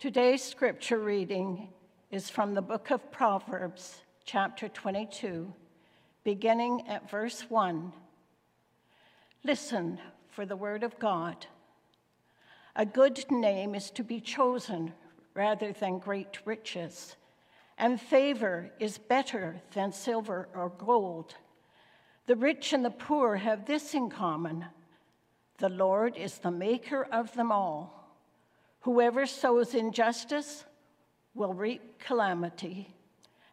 Today's scripture reading is from the book of Proverbs, chapter 22, beginning at verse 1. Listen for the word of God. A good name is to be chosen rather than great riches, and favor is better than silver or gold. The rich and the poor have this in common the Lord is the maker of them all. Whoever sows injustice will reap calamity,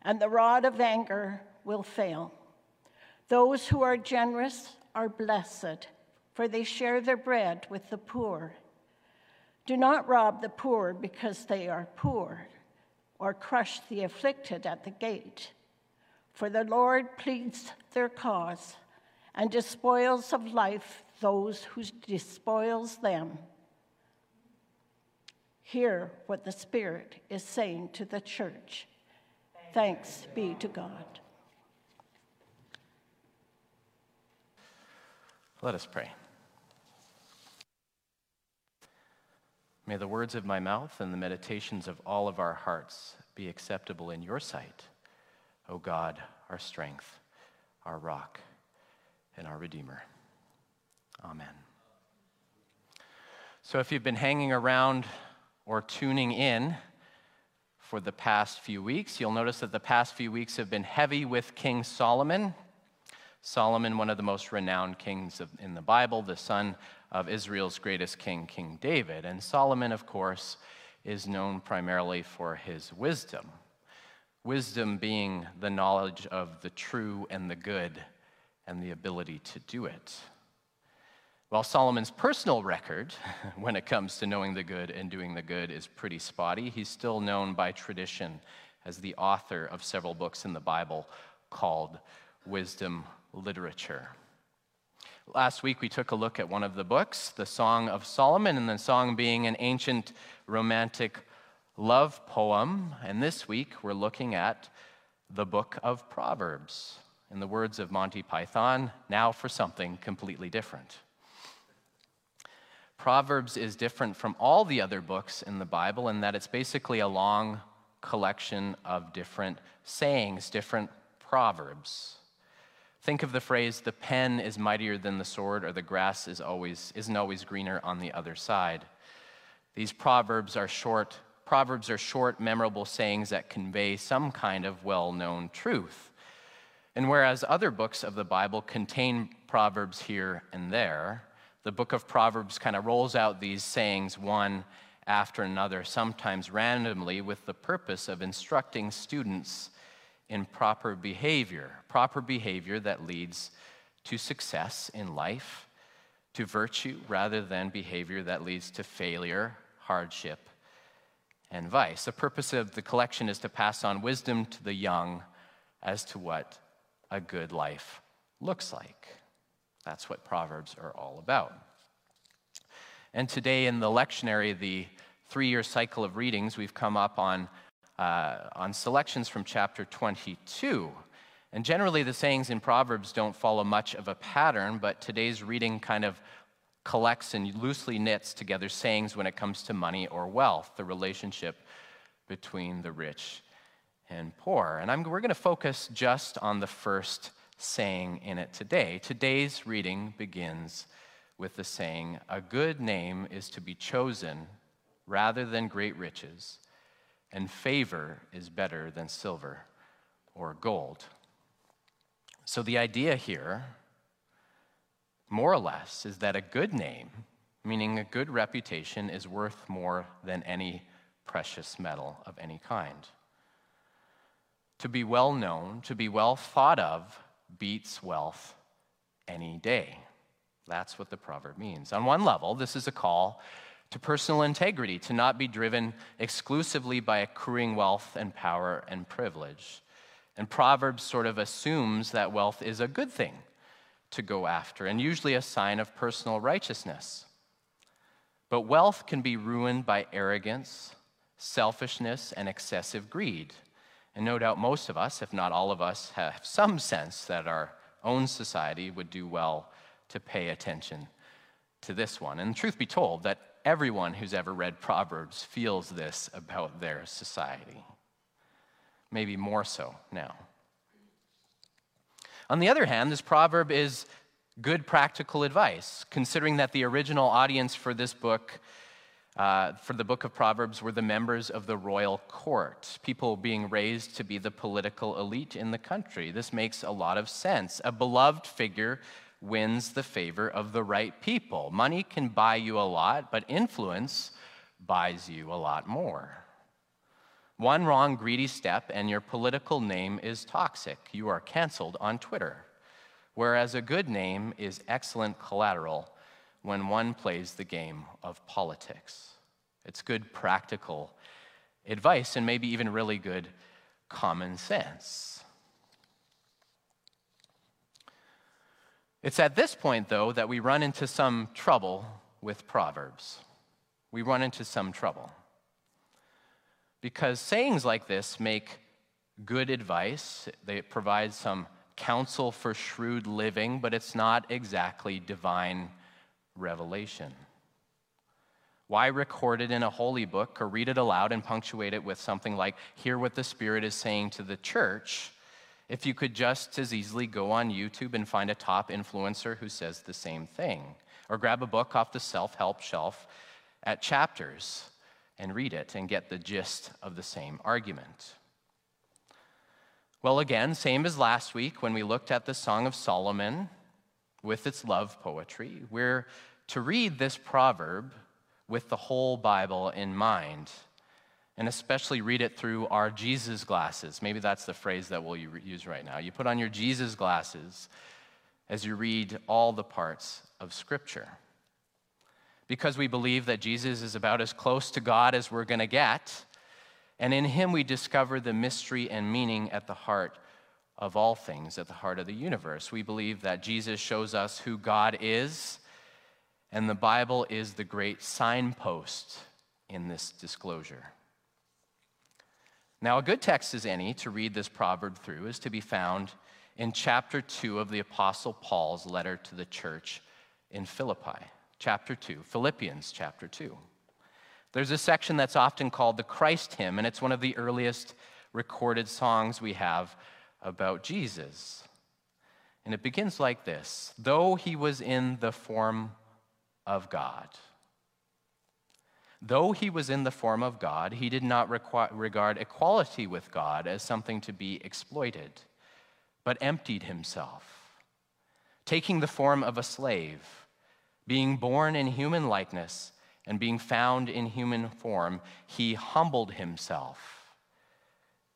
and the rod of anger will fail. Those who are generous are blessed, for they share their bread with the poor. Do not rob the poor because they are poor, or crush the afflicted at the gate. For the Lord pleads their cause and despoils of life those who despoils them. Hear what the Spirit is saying to the church. Thanks be to God. Let us pray. May the words of my mouth and the meditations of all of our hearts be acceptable in your sight, O God, our strength, our rock, and our Redeemer. Amen. So, if you've been hanging around or tuning in for the past few weeks, you'll notice that the past few weeks have been heavy with King Solomon. Solomon, one of the most renowned kings of, in the Bible, the son of Israel's greatest king, King David. And Solomon, of course, is known primarily for his wisdom. Wisdom being the knowledge of the true and the good and the ability to do it. While Solomon's personal record, when it comes to knowing the good and doing the good, is pretty spotty, he's still known by tradition as the author of several books in the Bible called wisdom literature. Last week, we took a look at one of the books, the Song of Solomon, and the song being an ancient romantic love poem. And this week, we're looking at the book of Proverbs. In the words of Monty Python, now for something completely different. Proverbs is different from all the other books in the Bible in that it's basically a long collection of different sayings, different proverbs. Think of the phrase, the pen is mightier than the sword, or the grass is always, isn't always greener on the other side. These proverbs are short, proverbs are short, memorable sayings that convey some kind of well known truth. And whereas other books of the Bible contain proverbs here and there, the book of Proverbs kind of rolls out these sayings one after another, sometimes randomly, with the purpose of instructing students in proper behavior, proper behavior that leads to success in life, to virtue, rather than behavior that leads to failure, hardship, and vice. The purpose of the collection is to pass on wisdom to the young as to what a good life looks like. That's what Proverbs are all about. And today in the lectionary, the three year cycle of readings, we've come up on, uh, on selections from chapter 22. And generally, the sayings in Proverbs don't follow much of a pattern, but today's reading kind of collects and loosely knits together sayings when it comes to money or wealth, the relationship between the rich and poor. And I'm, we're going to focus just on the first saying in it today. Today's reading begins with the saying, A good name is to be chosen rather than great riches, and favor is better than silver or gold. So the idea here, more or less, is that a good name, meaning a good reputation, is worth more than any precious metal of any kind. To be well known, to be well thought of, beats wealth any day. That's what the proverb means. On one level, this is a call to personal integrity, to not be driven exclusively by accruing wealth and power and privilege. And Proverbs sort of assumes that wealth is a good thing to go after and usually a sign of personal righteousness. But wealth can be ruined by arrogance, selfishness, and excessive greed. And no doubt most of us, if not all of us, have some sense that our own society would do well to pay attention to this one. And truth be told, that everyone who's ever read Proverbs feels this about their society. Maybe more so now. On the other hand, this proverb is good practical advice, considering that the original audience for this book, uh, for the book of Proverbs, were the members of the royal court, people being raised to be the political elite in the country. This makes a lot of sense. A beloved figure wins the favor of the right people. Money can buy you a lot, but influence buys you a lot more. One wrong, greedy step, and your political name is toxic. You are canceled on Twitter. Whereas a good name is excellent collateral when one plays the game of politics. It's good practical advice and maybe even really good common sense. It's at this point, though, that we run into some trouble with Proverbs. We run into some trouble. Because sayings like this make good advice, they provide some counsel for shrewd living, but it's not exactly divine revelation. Why record it in a holy book or read it aloud and punctuate it with something like, Hear what the Spirit is saying to the church, if you could just as easily go on YouTube and find a top influencer who says the same thing, or grab a book off the self help shelf at chapters and read it and get the gist of the same argument. Well, again, same as last week when we looked at the Song of Solomon with its love poetry, we're to read this proverb with the whole Bible in mind and especially read it through our Jesus glasses. Maybe that's the phrase that we'll use right now. You put on your Jesus glasses as you read all the parts of Scripture. Because we believe that Jesus is about as close to God as we're going to get, and in Him we discover the mystery and meaning at the heart of all things, at the heart of the universe. We believe that Jesus shows us who God is, and the Bible is the great signpost in this disclosure. Now, a good text as any to read this proverb through is to be found in chapter 2 of the Apostle Paul's letter to the church in Philippi. Chapter 2, Philippians chapter 2. There's a section that's often called the Christ hymn, and it's one of the earliest recorded songs we have about Jesus. And it begins like this Though he was in the form of God. Though he was in the form of God, he did not requ- regard equality with God as something to be exploited, but emptied himself, taking the form of a slave, being born in human likeness, and being found in human form, he humbled himself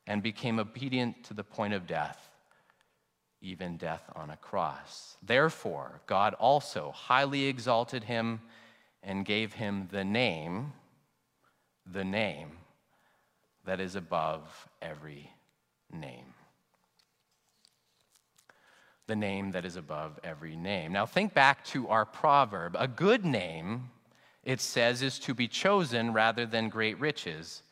and became obedient to the point of death, even death on a cross. Therefore, God also highly exalted him and gave him the name the name that is above every name. The name that is above every name. Now, think back to our proverb. A good name, it says, is to be chosen rather than great riches,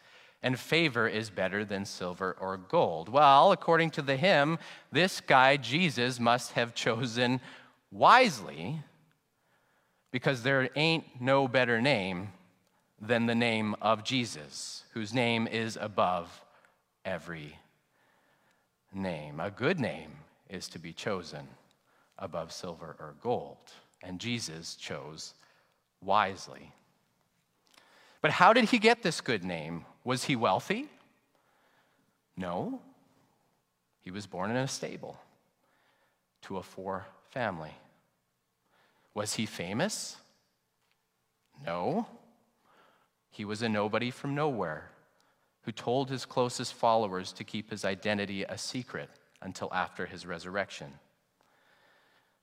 and favor is better than silver or gold. Well, according to the hymn, this guy, Jesus, must have chosen wisely because there ain't no better name than the name of Jesus, whose name is above every name. A good name is to be chosen above silver or gold, and Jesus chose wisely. But how did he get this good name? Was he wealthy? No. He was born in a stable to a poor family. Was he famous? No. He was a nobody from nowhere who told his closest followers to keep his identity a secret until after his resurrection.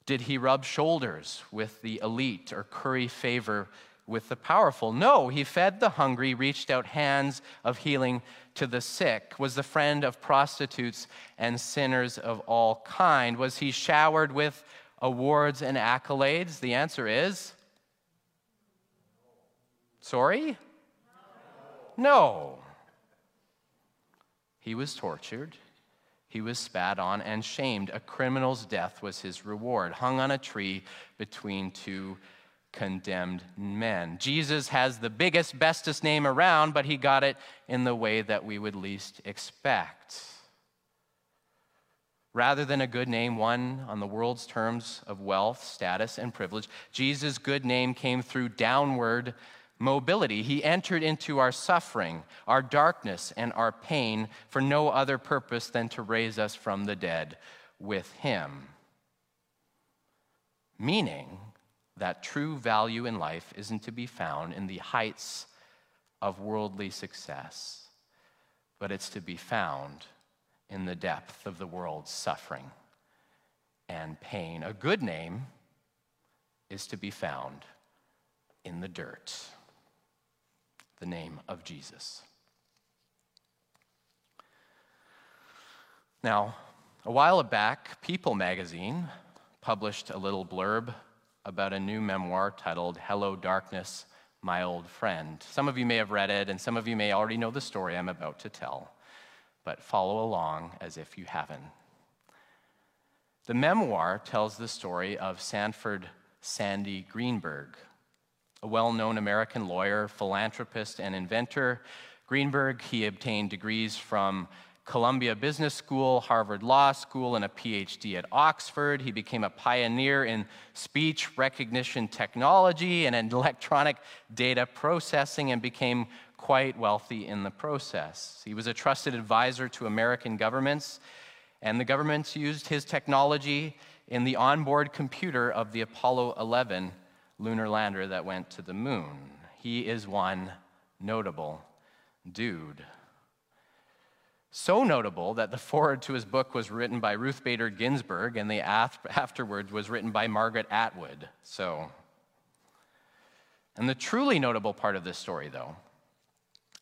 Did he rub shoulders with the elite or curry favor with the powerful? No, he fed the hungry, reached out hands of healing to the sick, was the friend of prostitutes and sinners of all kind. Was he showered with awards and accolades? The answer is sorry? No. He was tortured, he was spat on and shamed. A criminal's death was his reward, hung on a tree between two condemned men. Jesus has the biggest, bestest name around, but he got it in the way that we would least expect. Rather than a good name, one on the world's terms of wealth, status, and privilege, Jesus' good name came through downward mobility. He entered into our suffering, our darkness, and our pain for no other purpose than to raise us from the dead with Him. Meaning that true value in life isn't to be found in the heights of worldly success, but it's to be found in the depth of the world's suffering and pain. A good name is to be found in the dirt, the name of Jesus. Now, a while back, People magazine published a little blurb about a new memoir titled Hello, Darkness, My Old Friend. Some of you may have read it, and some of you may already know the story I'm about to tell but follow along as if you haven't. The memoir tells the story of Sanford Sandy Greenberg, a well known American lawyer, philanthropist, and inventor. Greenberg, he obtained degrees from Columbia Business School, Harvard Law School, and a PhD at Oxford. He became a pioneer in speech recognition technology and electronic data processing and became quite wealthy in the process. He was a trusted advisor to American governments, and the governments used his technology in the onboard computer of the Apollo 11 lunar lander that went to the moon. He is one notable dude. So notable that the foreword to his book was written by Ruth Bader Ginsburg, and the afterwards was written by Margaret Atwood. So, and the truly notable part of this story, though,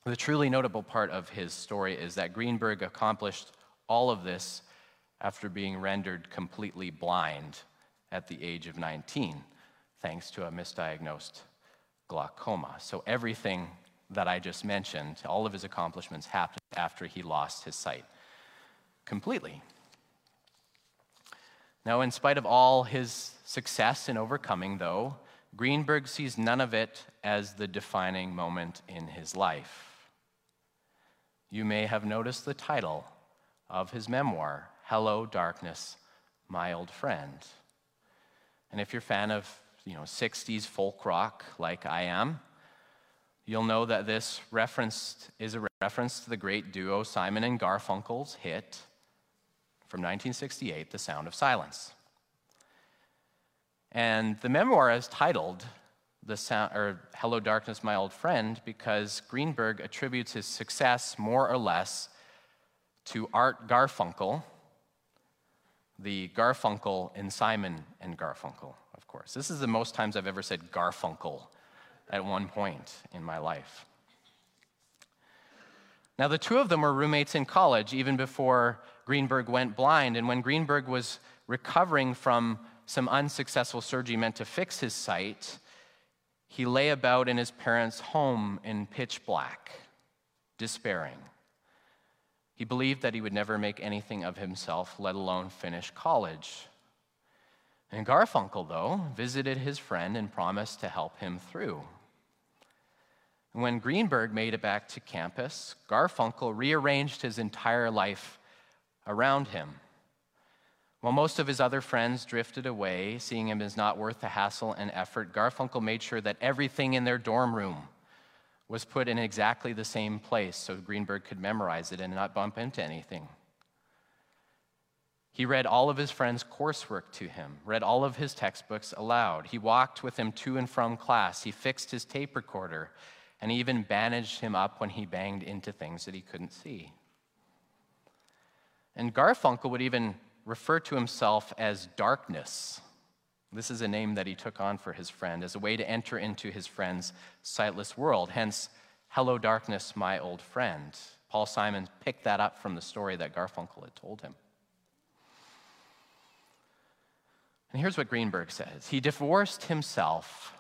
the truly notable part of his story is that Greenberg accomplished all of this after being rendered completely blind at the age of 19, thanks to a misdiagnosed glaucoma. So everything that I just mentioned, all of his accomplishments happened after he lost his sight completely. Now, in spite of all his success in overcoming, though, Greenberg sees none of it as the defining moment in his life you may have noticed the title of his memoir, Hello, Darkness, My Old Friend. And if you're a fan of you know, 60s folk rock like I am, you'll know that this reference is a reference to the great duo Simon and Garfunkel's hit from 1968, The Sound of Silence. And the memoir is titled the sound, or Hello Darkness, My Old Friend, because Greenberg attributes his success more or less to Art Garfunkel, the Garfunkel in Simon and Garfunkel, of course. This is the most times I've ever said Garfunkel at one point in my life. Now, the two of them were roommates in college even before Greenberg went blind. And when Greenberg was recovering from some unsuccessful surgery meant to fix his sight, he lay about in his parents' home in pitch black, despairing. He believed that he would never make anything of himself, let alone finish college. And Garfunkel, though, visited his friend and promised to help him through. When Greenberg made it back to campus, Garfunkel rearranged his entire life around him. While most of his other friends drifted away, seeing him as not worth the hassle and effort, Garfunkel made sure that everything in their dorm room was put in exactly the same place so Greenberg could memorize it and not bump into anything. He read all of his friends' coursework to him, read all of his textbooks aloud. He walked with him to and from class. He fixed his tape recorder, and he even bandaged him up when he banged into things that he couldn't see. And Garfunkel would even refer to himself as darkness. This is a name that he took on for his friend as a way to enter into his friend's sightless world. Hence, Hello, darkness, my old friend. Paul Simon picked that up from the story that Garfunkel had told him. And here's what Greenberg says He divorced himself,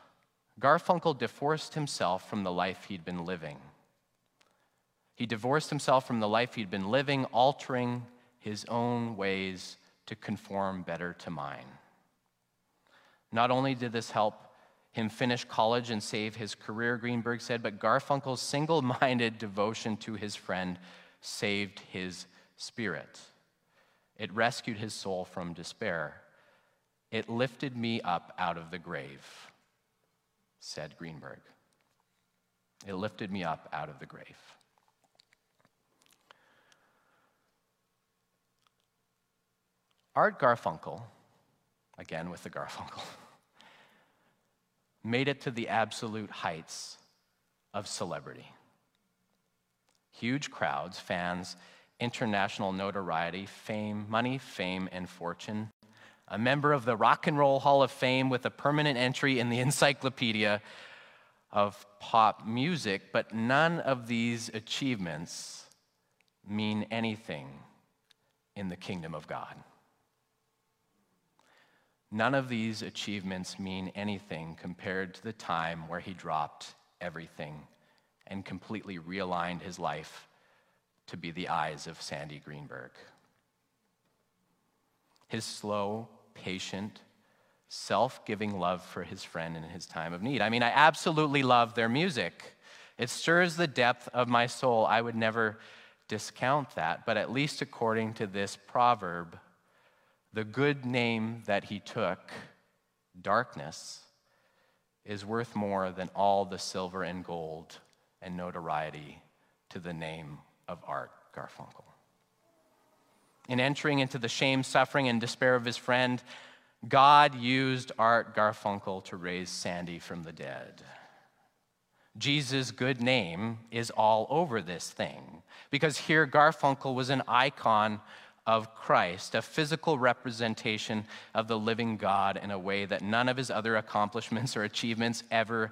Garfunkel divorced himself from the life he'd been living. He divorced himself from the life he'd been living, altering his own ways to conform better to mine. Not only did this help him finish college and save his career, Greenberg said, but Garfunkel's single minded devotion to his friend saved his spirit. It rescued his soul from despair. It lifted me up out of the grave, said Greenberg. It lifted me up out of the grave. Art Garfunkel, again with the Garfunkel, made it to the absolute heights of celebrity. Huge crowds, fans, international notoriety, fame, money, fame, and fortune. A member of the Rock and Roll Hall of Fame with a permanent entry in the encyclopedia of pop music, but none of these achievements mean anything in the kingdom of God. None of these achievements mean anything compared to the time where he dropped everything and completely realigned his life to be the eyes of Sandy Greenberg. His slow, patient, self giving love for his friend in his time of need. I mean, I absolutely love their music. It stirs the depth of my soul. I would never discount that, but at least according to this proverb, the good name that he took, darkness, is worth more than all the silver and gold and notoriety to the name of Art Garfunkel. In entering into the shame, suffering, and despair of his friend, God used Art Garfunkel to raise Sandy from the dead. Jesus' good name is all over this thing because here Garfunkel was an icon of Christ, a physical representation of the living God in a way that none of his other accomplishments or achievements ever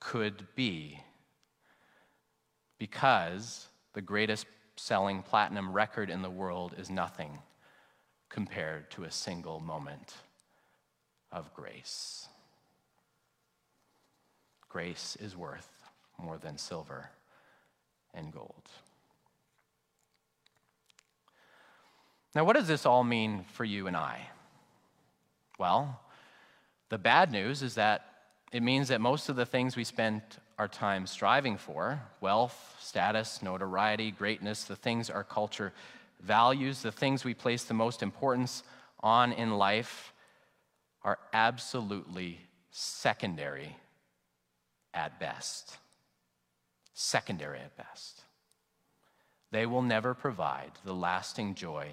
could be. Because the greatest selling platinum record in the world is nothing compared to a single moment of grace. Grace is worth more than silver and gold. Now, what does this all mean for you and I? Well, the bad news is that it means that most of the things we spend our time striving for wealth, status, notoriety, greatness, the things our culture values, the things we place the most importance on in life are absolutely secondary at best. Secondary at best. They will never provide the lasting joy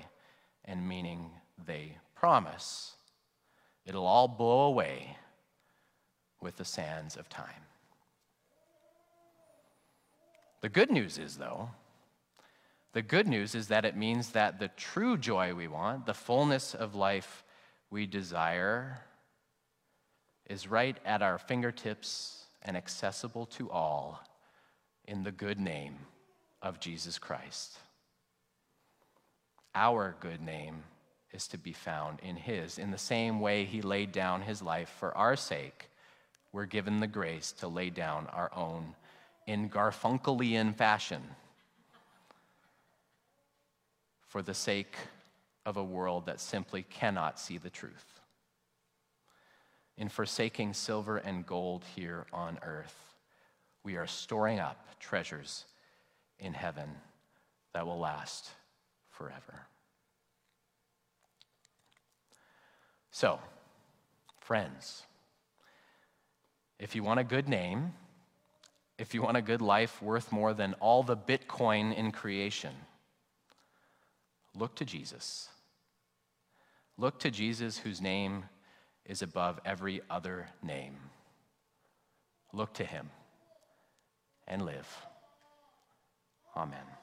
and meaning they promise. It'll all blow away with the sands of time. The good news is, though, the good news is that it means that the true joy we want, the fullness of life we desire is right at our fingertips and accessible to all in the good name of Jesus Christ. Our good name is to be found in His. In the same way He laid down His life for our sake, we're given the grace to lay down our own in Garfunkelian fashion for the sake of a world that simply cannot see the truth. In forsaking silver and gold here on earth, we are storing up treasures in heaven that will last forever. So, friends, if you want a good name, if you want a good life worth more than all the Bitcoin in creation, Look to Jesus. Look to Jesus, whose name is above every other name. Look to him and live. Amen.